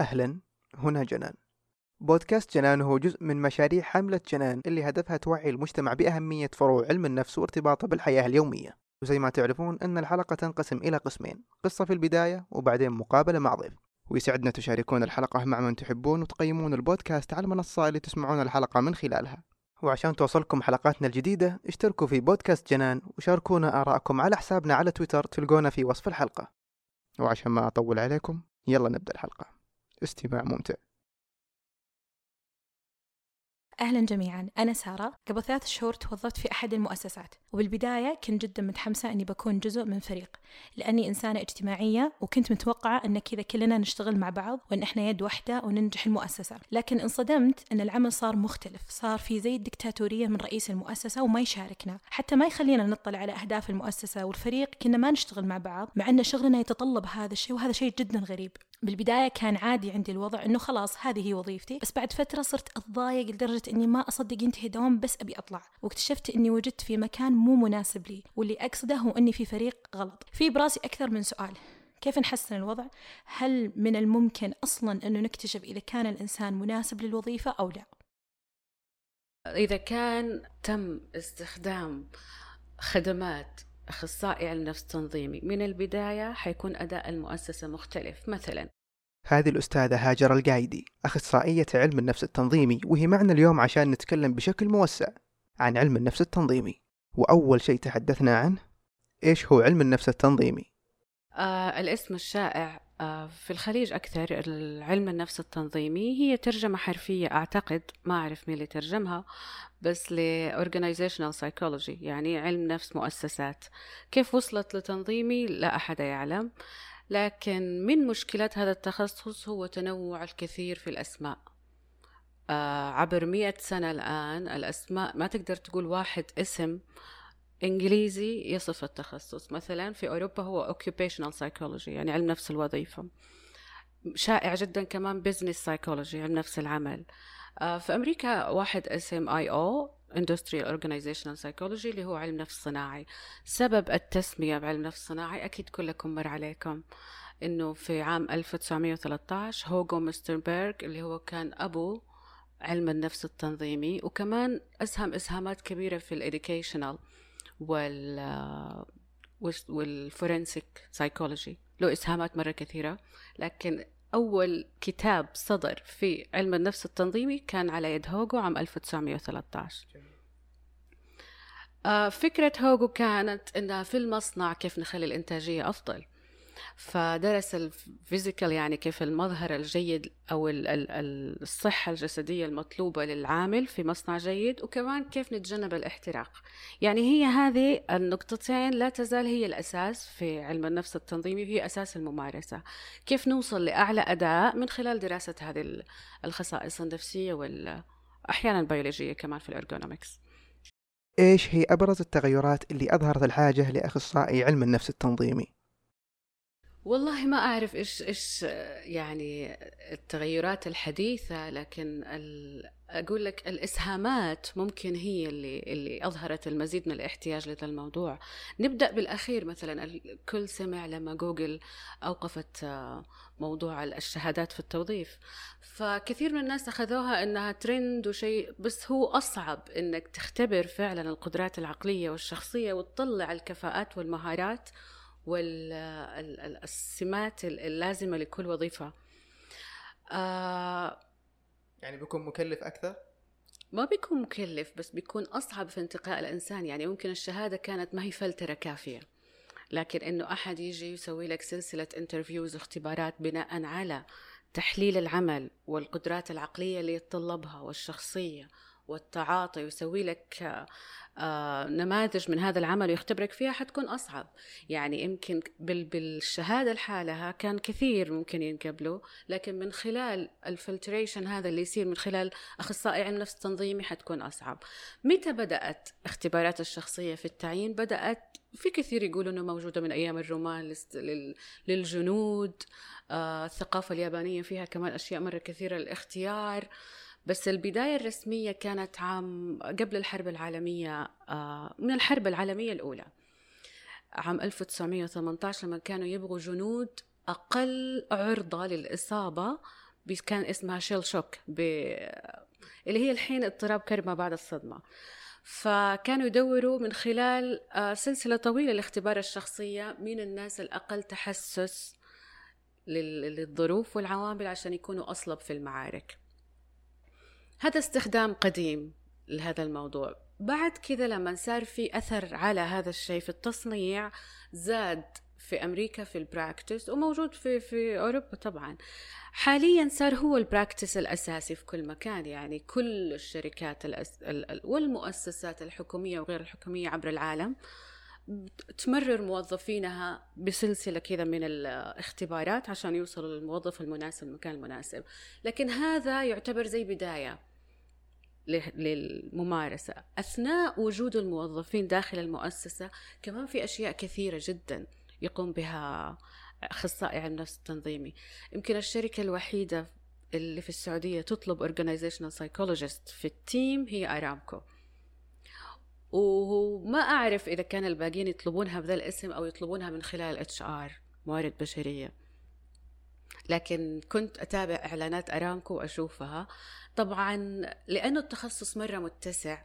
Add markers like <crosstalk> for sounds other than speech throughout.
أهلا. هنا جنان. بودكاست جنان هو جزء من مشاريع حملة جنان اللي هدفها توعي المجتمع بأهمية فروع علم النفس وارتباطه بالحياة اليومية. وزي ما تعرفون أن الحلقة تنقسم إلى قسمين قصة في البداية وبعدين مقابلة مع ضيف. ويسعدنا تشاركون الحلقة مع من تحبون وتقيمون البودكاست على المنصة اللي تسمعون الحلقة من خلالها. وعشان توصلكم حلقاتنا الجديدة اشتركوا في بودكاست جنان وشاركونا آراءكم على حسابنا على تويتر تلقونا في وصف الحلقة. وعشان ما أطول عليكم يلا نبدأ الحلقة. استماع ممتع. أهلا جميعا. أنا سارة. قبل ثلاث شهور توظفت في أحد المؤسسات وبالبداية كنت جدا متحمسة أني بكون جزء من فريق لأني إنسانة اجتماعية وكنت متوقعة أن كذا كلنا نشتغل مع بعض وأن إحنا يد واحدة وننجح المؤسسة. لكن انصدمت أن العمل صار مختلف صار في زي الدكتاتورية من رئيس المؤسسة وما يشاركنا حتى ما يخلينا نطلع على أهداف المؤسسة والفريق كنا ما نشتغل مع بعض مع أن شغلنا يتطلب هذا الشيء وهذا شيء جدا غريب. بالبداية كان عادي عندي الوضع إنه خلاص هذه هي وظيفتي بس بعد فترة صرت أتضايق لدرجة إني ما أصدق ينتهي دوام بس أبي أطلع واكتشفت إني وجدت في مكان مو مناسب لي واللي أقصده هو إني في فريق غلط في براسي أكثر من سؤال كيف نحسن الوضع؟ هل من الممكن أصلا إنه نكتشف إذا كان الإنسان مناسب للوظيفة أو لا؟ إذا كان تم استخدام خدمات أخصائي علم نفس تنظيمي من البداية حيكون أداء المؤسسة مختلف مثلا هذه الأستاذة هاجر القايدي أخصائية علم النفس التنظيمي وهي معنا اليوم عشان نتكلم بشكل موسع عن علم النفس التنظيمي. وأول شيء تحدثنا عنه إيش هو علم النفس التنظيمي؟ آه الاسم الشائع آه في الخليج أكثر علم النفس التنظيمي هي ترجمة حرفية أعتقد ما أعرف مين اللي ترجمها بس ل organizational psychology يعني علم نفس مؤسسات. كيف وصلت لتنظيمي؟ لا أحد يعلم. لكن من مشكلات هذا التخصص هو تنوع الكثير في الأسماء. آه عبر مئة سنة الآن الأسماء ما تقدر تقول واحد اسم إنجليزي يصف التخصص. مثلا في أوروبا هو occupational psychology يعني علم نفس الوظيفة. شائع جدا كمان business psychology علم نفس العمل. آه في أمريكا واحد اسم أو Industrial Organizational Psychology اللي هو علم نفس صناعي. سبب التسمية بعلم نفس صناعي أكيد كلكم مر عليكم. إنه في عام 1913 هوغو مونستربرغ اللي هو كان أبو علم النفس التنظيمي وكمان أسهم إسهامات كبيرة في ال educational وال وال forensic psychology له إسهامات مرة كثيرة لكن أول كتاب صدر في علم النفس التنظيمي كان على يد هوغو عام 1913 آه فكرة هوغو كانت إنها في المصنع كيف نخلي الإنتاجية أفضل. فدرس ال physical يعني كيف المظهر الجيد أو الصحة الجسدية المطلوبة للعامل في مصنع جيد وكمان كيف نتجنب الاحتراق. يعني هي هذه النقطتين لا تزال هي الأساس في علم النفس التنظيمي وهي أساس الممارسة. كيف نوصل لأعلى أداء من خلال دراسة هذه الخصائص النفسية واحيانا البيولوجية كمان في الارجونومكس إيش هي أبرز التغيرات اللي أظهرت الحاجة لأخصائي علم النفس التنظيمي؟ والله ما أعرف إيش إيش يعني التغيرات الحديثة لكن أقول لك الإسهامات ممكن هي اللي اللي أظهرت المزيد من الاحتياج لهذا الموضوع. نبدأ بالأخير مثلا الكل سمع لما جوجل أوقفت موضوع الشهادات في التوظيف. فكثير من الناس أخذوها أنها ترند وشيء بس هو أصعب أنك تختبر فعلا القدرات العقلية والشخصية وتطلع الكفاءات والمهارات والسمات اللازمة لكل وظيفة. آه يعني بيكون مكلف أكثر؟ ما بيكون مكلف بس بيكون أصعب في انتقاء الإنسان. يعني ممكن الشهادة كانت ما هي فلترة كافية لكن إنه أحد يجي يسوي لك سلسلة انترفيوز واختبارات بناء على تحليل العمل والقدرات العقلية اللي يتطلبها والشخصية. والتعاطي ويسوي لك آه، نماذج من هذا العمل ويختبرك فيها حتكون أصعب. يعني يمكن بالشهادة لحالها كان كثير ممكن ينقبلوا لكن من خلال الفلتريشن هذا اللي يصير من خلال أخصائي علم نفس تنظيمي حتكون أصعب. متى بدأت اختبارات الشخصية في التعيين؟ بدأت في كثير يقولوا إنه موجودة من أيام الرومان للجنود آه الثقافة اليابانية فيها كمان أشياء مرة كثيرة الاختيار بس البداية الرسمية كانت عام قبل الحرب العالمية آه، من الحرب العالمية الأولى. عام 1918 لما كانوا يبغوا جنود أقل عرضة للإصابة كان اسمها شيل شوك ب... اللي هي الحين اضطراب كرب بعد الصدمة. فكانوا يدوروا من خلال آه، سلسلة طويلة لاختبار الشخصية مين الناس الأقل تحسس للظروف والعوامل عشان يكونوا أصلب في المعارك. هذا استخدام قديم لهذا الموضوع. بعد كذا لما صار في أثر على هذا الشيء في التصنيع زاد في أمريكا في ال practice وموجود في في أوروبا طبعا. حاليا صار هو ال practice الأساسي في كل مكان يعني كل الشركات. والمؤسسات الحكومية وغير الحكومية عبر العالم تمرر موظفينها بسلسلة كذا من الاختبارات عشان يوصلوا للموظف المناسب المكان المناسب. لكن هذا يعتبر زي بداية. للممارسة. أثناء وجود الموظفين داخل المؤسسة كمان في أشياء كثيرة جدا يقوم بها أخصائي علم النفس التنظيمي. يمكن الشركة الوحيدة اللي في السعودية تطلب organizational psychologist في ال team هي أرامكو. وما أعرف إذا كان الباقيين يطلبونها بذا الاسم أو يطلبونها من خلال HR موارد بشرية. لكن كنت أتابع إعلانات أرامكو وأشوفها. طبعا لأنه التخصص مرة متسع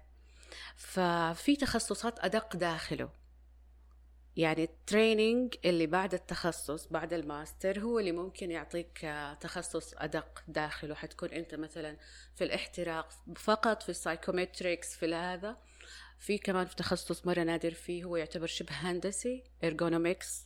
ففي تخصصات أدق داخله. يعني ال training اللي بعد التخصص بعد الماستر هو اللي ممكن يعطيك تخصص أدق داخله. حتكون أنت مثلا في الاحتراق فقط في ال psychometrics في هذا. في كمان في تخصص مرة نادر فيه هو يعتبر شبه هندسي ergonomics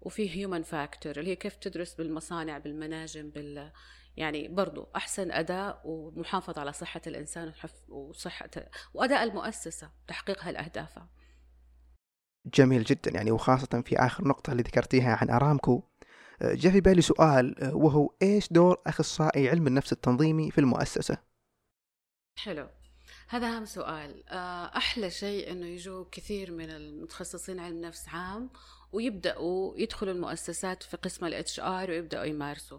وفي human factor اللي هي كيف تدرس بالمصانع بالمناجم بال يعني برضو أحسن أداء ومحافظة على صحة الإنسان وصحة وأداء المؤسسة تحقيقها لأهدافها جميل جدا. يعني وخاصة في آخر نقطة اللي ذكرتيها عن أرامكو جاء في بالي سؤال وهو إيش دور أخصائي علم النفس التنظيمي في المؤسسة؟ حلو. هذا أهم سؤال. أحلى شيء أنه يجوا كثير من المتخصصين علم نفس عام ويبدأوا يدخلوا المؤسسات في قسم ال HR ويبدأوا يمارسوا.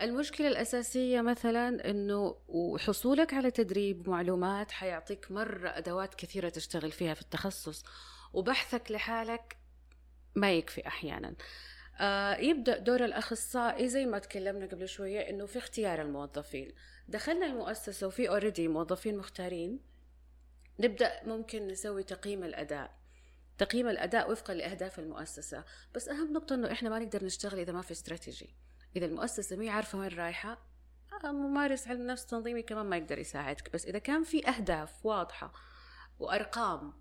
المشكلة الأساسية مثلا أنه وحصولك على تدريب ومعلومات حيعطيك مرة أدوات كثيرة تشتغل فيها في التخصص وبحثك لحالك ما يكفي أحيانا. آه يبدأ دور الأخصائي زي ما تكلمنا قبل شوية أنه في اختيار الموظفين. دخلنا المؤسسة وفي اوريدي موظفين مختارين نبدأ ممكن نسوي تقييم الأداء. تقييم الأداء وفقا لأهداف المؤسسة. بس أهم نقطة أنه إحنا ما نقدر نشتغل إذا ما في استراتيجي. إذا المؤسسة مي عارفة وين رايحة آه، ممارس علم نفس تنظيمي كمان ما يقدر يساعدك. بس إذا كان في أهداف واضحة وأرقام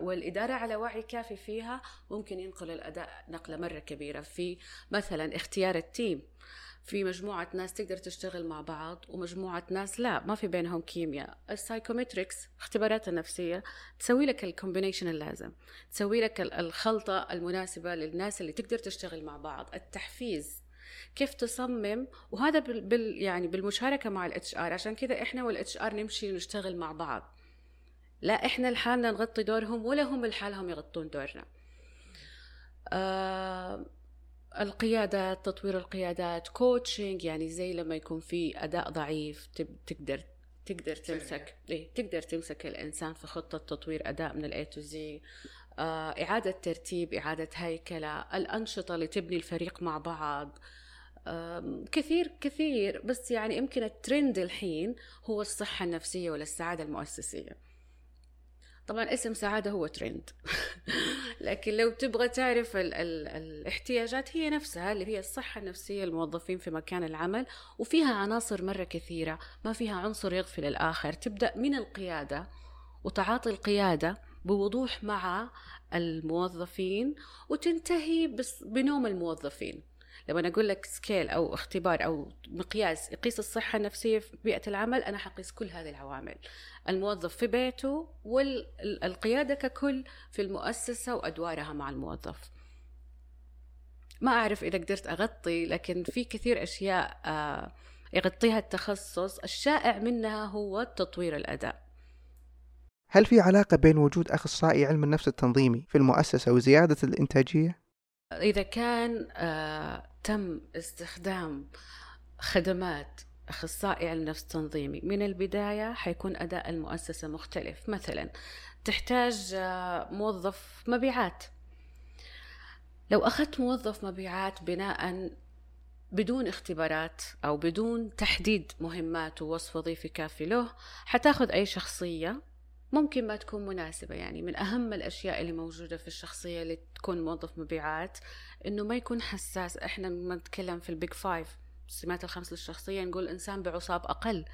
والإدارة على وعي كافي فيها ممكن ينقل الأداء نقلة مرة كبيرة. في مثلا اختيار ال team. في مجموعة ناس تقدر تشتغل مع بعض ومجموعة ناس لا ما في بينهم كيمياء. ال psychometrics اختبارات النفسية تسوي لك ال combination اللازم تسوي لك الخلطة المناسبة للناس اللي تقدر تشتغل مع بعض التحفيز. كيف تصمم؟ وهذا بال, يعني بالمشاركة مع ال HR عشان كذا إحنا وال HR نمشي ونشتغل مع بعض. لا إحنا لحالنا نغطي دورهم ولا هم لحالهم يغطون دورنا. آه القيادات تطوير القيادات coaching يعني زي لما يكون في أداء ضعيف تقدر تقدر تمسك إيه تقدر تمسك الإنسان في خطة تطوير أداء من ال A to Z إعادة ترتيب إعادة هيكلة الأنشطة اللي تبني الفريق مع بعض كثير كثير بس يعني يمكن الترند الحين هو الصحة النفسية ولا السعاده المؤسسية. طبعا اسم سعادة هو ترند <laughs> لكن لو تبغى تعرف ال ال الاحتياجات هي نفسها اللي هي الصحة النفسية للموظفين في مكان العمل وفيها عناصر مرة كثيرة ما فيها عنصر يغفل الآخر. تبدأ من القيادة وتعاطي القيادة بوضوح مع الموظفين وتنتهي بس بنوم الموظفين. لما أقول لك سكيل أو اختبار أو مقياس يقيس الصحة النفسية في بيئة العمل أنا حقيس كل هذه العوامل. الموظف في بيته والقيادة ككل في المؤسسة وأدوارها مع الموظف. ما أعرف إذا قدرت أغطي لكن في كثير أشياء آه، يغطيها التخصص. الشائع منها هو تطوير الأداء. هل في علاقة بين وجود أخصائي علم النفس التنظيمي في المؤسسة وزيادة الإنتاجية؟ إذا كان آه تم استخدام خدمات أخصائي علم نفس تنظيمي من البداية حيكون أداء المؤسسة مختلف. مثلا تحتاج آه، موظف مبيعات. لو أخذت موظف مبيعات بناء بدون اختبارات أو بدون تحديد مهمات ووصف وظيفي كافي له حتاخذ أي شخصية ممكن ما تكون مناسبة يعني من أهم الأشياء اللي موجودة في الشخصية اللي تكون موظف مبيعات إنه ما يكون حساس. إحنا لما نتكلم في ال Big Five السمات الخمس للشخصية نقول إنسان بعصاب أقل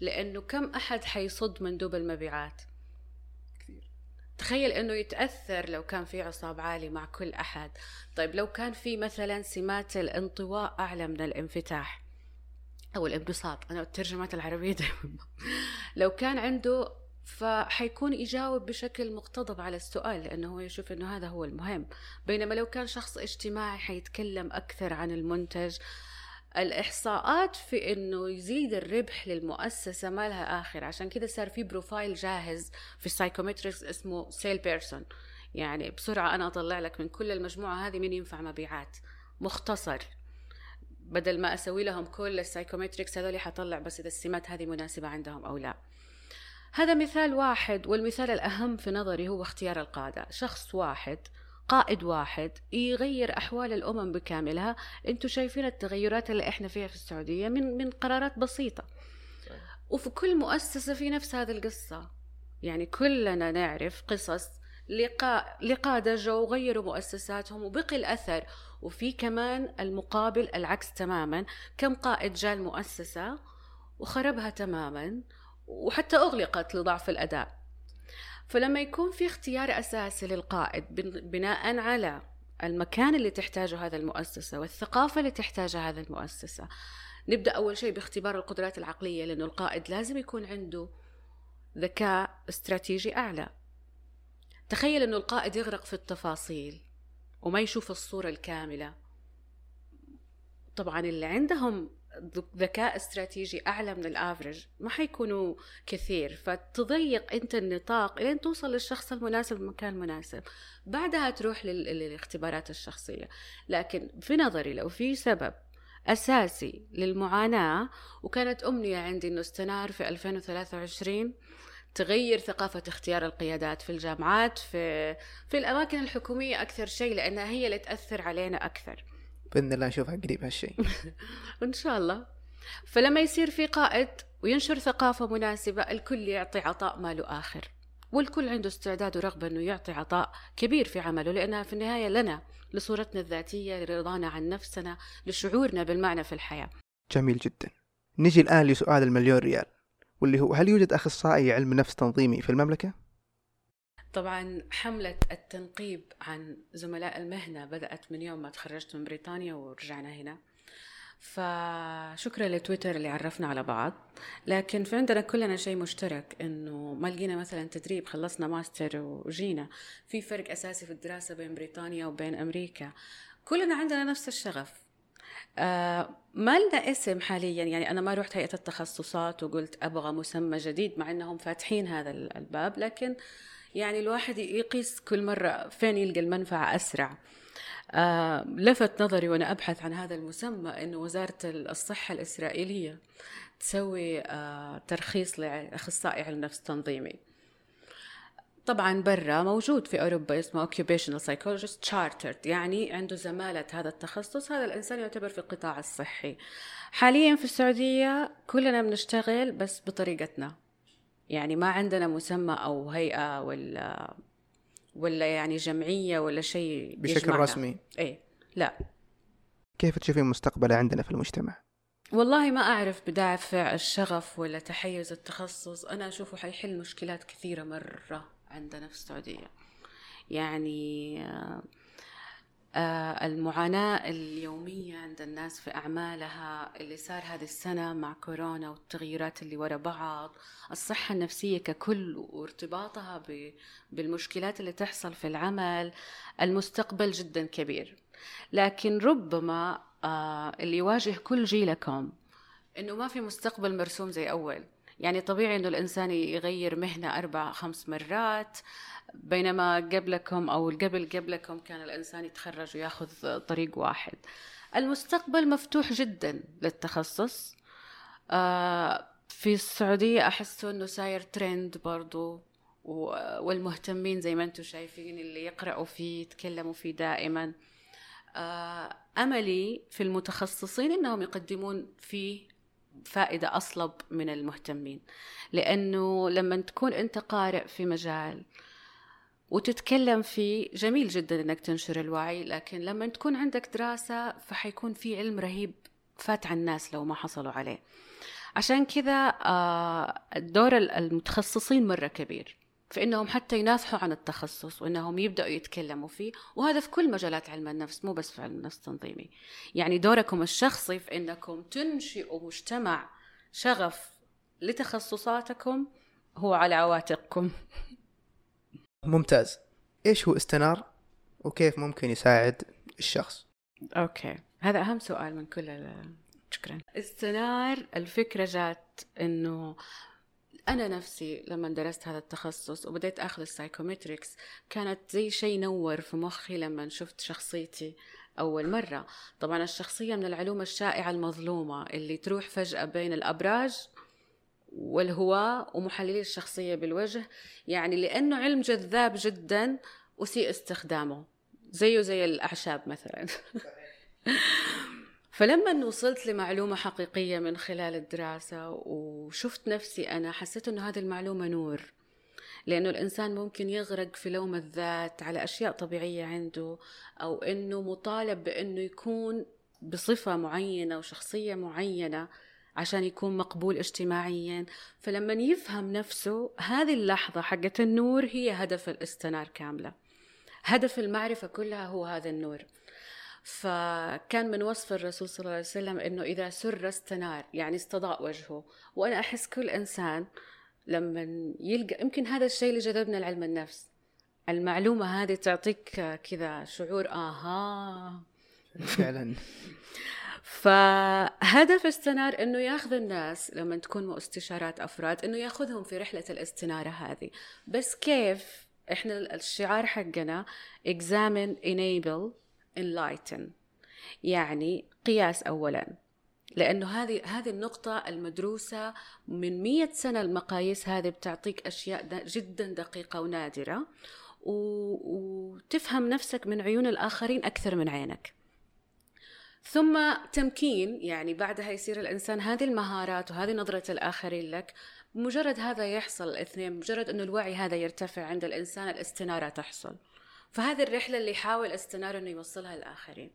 لأنه كم أحد حيصد مندوب المبيعات؟ تخيل إنه يتأثر لو كان في عصاب عالي مع كل أحد. طيب لو كان في مثلا سمات الانطواء أعلى من الانفتاح أو الانبساط أنا الترجمات العربية <laughs> دائما لو كان عنده فحيكون يجاوب بشكل مقتضب على السؤال لأنه هو يشوف أنه هذا هو المهم. بينما لو كان شخص اجتماعي حيتكلم أكثر عن المنتج الإحصاءات في إنه يزيد الربح للمؤسسة ما لها آخر. عشان كده صار في بروفايل جاهز في ال psychometrics اسمه sales person يعني بسرعة أنا أطلع لك من كل المجموعة هذه مين ينفع مبيعات. مختصر. بدل ما أسوي لهم كل ال psychometrics هذول حطلع بس إذا السمات هذه مناسبة عندهم أو لا. هذا مثال واحد والمثال الأهم في نظري هو اختيار القادة. شخص واحد قائد واحد يغير أحوال الأمم بكاملها. أنتم شايفين التغيرات اللي إحنا فيها في السعودية من, من قرارات بسيطة. وفي كل مؤسسة في نفس هذه القصة. يعني كلنا نعرف قصص لقاء لقادة جو غيروا مؤسساتهم وبقي الأثر. وفي كمان المقابل العكس تماما. كم قائد جاء المؤسسة وخربها تماما. وحتى أغلقت لضعف الأداء. فلما يكون في اختيار أساسي للقائد بناء على المكان اللي تحتاجه هذا المؤسسة والثقافة اللي تحتاجها هذا المؤسسة نبدأ أول شيء باختبار القدرات العقلية لأنه القائد لازم يكون عنده ذكاء استراتيجي أعلى. تخيل أنه القائد يغرق في التفاصيل وما يشوف الصورة الكاملة. طبعا اللي عندهم ذكاء استراتيجي أعلى من الأفرج ما حيكونوا كثير. فتضيق أنت النطاق لين توصل للشخص المناسب المكان المناسب بعدها تروح للاختبارات الشخصية. لكن في نظري لو في سبب أساسي للمعاناة وكانت أمنية عندي إنه استنار في 2023 تغير ثقافة اختيار القيادات في الجامعات في في الأماكن الحكومية أكثر شيء لأنها هي اللي تأثر علينا أكثر. بإذن الله نشوفها قريب هالشيء <laughs> إن شاء الله. فلما يصير في قائد وينشر ثقافة مناسبة الكل يعطي عطاء ما له آخر. والكل عنده استعداد ورغبة إنه يعطي عطاء كبير في عمله لأنها في النهاية لنا لصورتنا الذاتية لرضانا عن نفسنا لشعورنا بالمعنى في الحياة. جميل جدا. نجي الآن لسؤال المليون ريال واللي هو هل يوجد أخصائي علم نفس تنظيمي في المملكة؟ طبعا حملة التنقيب عن زملاء المهنة بدأت من يوم ما تخرجت من بريطانيا ورجعنا هنا. فشكرا لتويتر اللي عرفنا على بعض. لكن في عندنا كلنا شيء مشترك إنه ما لقينا مثلا تدريب خلصنا ماستر وجينا. في فرق أساسي في الدراسة بين بريطانيا وبين أمريكا. كلنا عندنا نفس الشغف. آه ما لنا اسم حاليا. يعني أنا ما رحت هيئة التخصصات وقلت أبغى مسمى جديد مع إنهم فاتحين هذا الباب. لكن يعني الواحد يقيس كل مرة فين يلقى المنفعة أسرع. آه لفت نظري وأنا أبحث عن هذا المسمى أنه وزارة الصحة الإسرائيلية تسوي آه ترخيص لأخصائي علم نفس تنظيمي. طبعا برا موجود في أوروبا اسمه occupational psychologist chartered يعني عنده زمالة هذا التخصص. هذا الإنسان يعتبر في القطاع الصحي. حاليا في السعودية كلنا بنشتغل بس بطريقتنا. يعني ما عندنا مسمى أو هيئة ولا ولا يعني جمعية ولا شيء بشكل يجمعنا. رسمي؟ إيه لا. كيف تشوفين مستقبله عندنا في المجتمع؟ والله ما أعرف بدافع الشغف ولا تحيز التخصص. أنا أشوفه حيحل مشكلات كثيرة مرة عندنا في السعودية. يعني آه، المعاناة اليومية عند الناس في أعمالها اللي صار هذه السنة مع كورونا والتغيرات اللي ورا بعض الصحة النفسية ككل وارتباطها بالمشكلات اللي تحصل في العمل المستقبل جدا كبير. لكن ربما آه، اللي يواجه كل جيلكم إنه ما في مستقبل مرسوم زي أول. يعني طبيعي إنه الإنسان يغير مهنة أربع خمس مرات بينما قبلكم أو قبل قبلكم كان الإنسان يتخرج وياخذ طريق واحد. المستقبل مفتوح جدا للتخصص. آه، في السعودية أحس أنه ساير ترند برضو والمهتمين زي ما أنتم شايفين اللي يقرأوا فيه يتكلموا فيه دائما. آه، أملي في المتخصصين أنهم يقدمون فيه فائدة أصلب من المهتمين. لأنه لما تكون أنت قارئ في مجال وتتكلم فيه جميل جدا إنك تنشر الوعي لكن لما تكون عندك دراسة فحيكون في علم رهيب فات عن الناس لو ما حصلوا عليه. عشان كذا آه، دور المتخصصين مرة كبير. في انهم حتى ينافحوا عن التخصص وإنهم يبدأوا يتكلموا فيه وهذا في كل مجالات علم النفس مو بس في علم النفس التنظيمي. يعني دوركم الشخصي في إنكم تنشئوا مجتمع شغف لتخصصاتكم هو على عواتقكم. <laughs> ممتاز. إيش هو استنار وكيف ممكن يساعد الشخص؟ okay. هذا أهم سؤال من كل شكرا. استنار الفكرة جات إنه أنا نفسي لما درست هذا التخصص وبديت أخذ ال psychometrics كانت زي شيء نور في مخي لما شفت شخصيتي أول مرة. طبعا الشخصية من العلوم الشائعة المظلومة اللي تروح فجأة بين الأبراج والهواء ومحللي الشخصية بالوجه يعني لأنه علم جذاب جدا أسيء استخدامه زيه زي الأعشاب مثلا. <laughs> فلما وصلت لمعلومة حقيقية من خلال الدراسة وشفت نفسي أنا حسيت أنه هذه المعلومة نور لأنه الإنسان ممكن يغرق في لوم الذات على أشياء طبيعية عنده أو أنه مطالب بأنه يكون بصفة معينة وشخصية معينة عشان يكون مقبول اجتماعيا. فلما يفهم نفسه هذه اللحظة حقت النور هي هدف الاستنار كاملة. هدف المعرفة كلها هو هذا النور. فكان من وصف الرسول صلى الله عليه وسلم إنه إذا سر استنار يعني استضاء وجهه. وأنا أحس كل إنسان لما يلقى يمكن هذا الشيء اللي جذبنا لعلم النفس. المعلومة هذه تعطيك كذا شعور آها. فعلا. <laughs> فهدف استنار إنه ياخذ الناس لما تكون استشارات أفراد إنه ياخذهم في رحلة الاستنارة هذه. بس كيف؟ إحنا الشعار حقنا examine enable enlighten. يعني قياس أولا. لأنه هذه هذه النقطة المدروسة من مية سنة المقاييس هذه بتعطيك أشياء جدا دقيقة ونادرة. وتفهم نفسك من عيون الآخرين أكثر من عينك. ثم تمكين يعني بعدها يصير الإنسان هذه المهارات وهذه نظرة الآخرين لك. مجرد هذا يحصل الاثنين مجرد أنه الوعي هذا يرتفع عند الإنسان الاستنارة تحصل. فهذه الرحلة اللي يحاول أستنار إنه يوصلها للآخرين.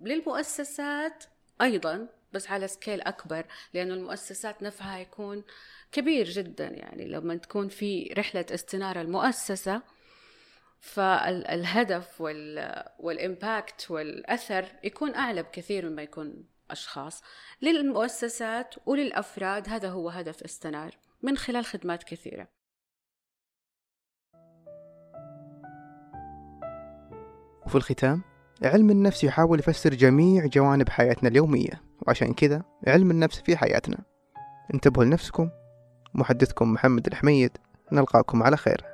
للمؤسسات أيضا بس على سكيل أكبر لأنه المؤسسات نفسها يكون كبير جدا. يعني لما تكون في رحلة استنارة المؤسسة فالهدف والإمباكت والأثر يكون أعلى بكثير مما يكون أشخاص. للمؤسسات وللأفراد هذا هو هدف استنار من خلال خدمات كثيرة. وفي الختام علم النفس يحاول يفسر جميع جوانب حياتنا اليومية وعشان كذا علم النفس في حياتنا. انتبهوا لنفسكم. محدثكم محمد الحميد. نلقاكم على خير.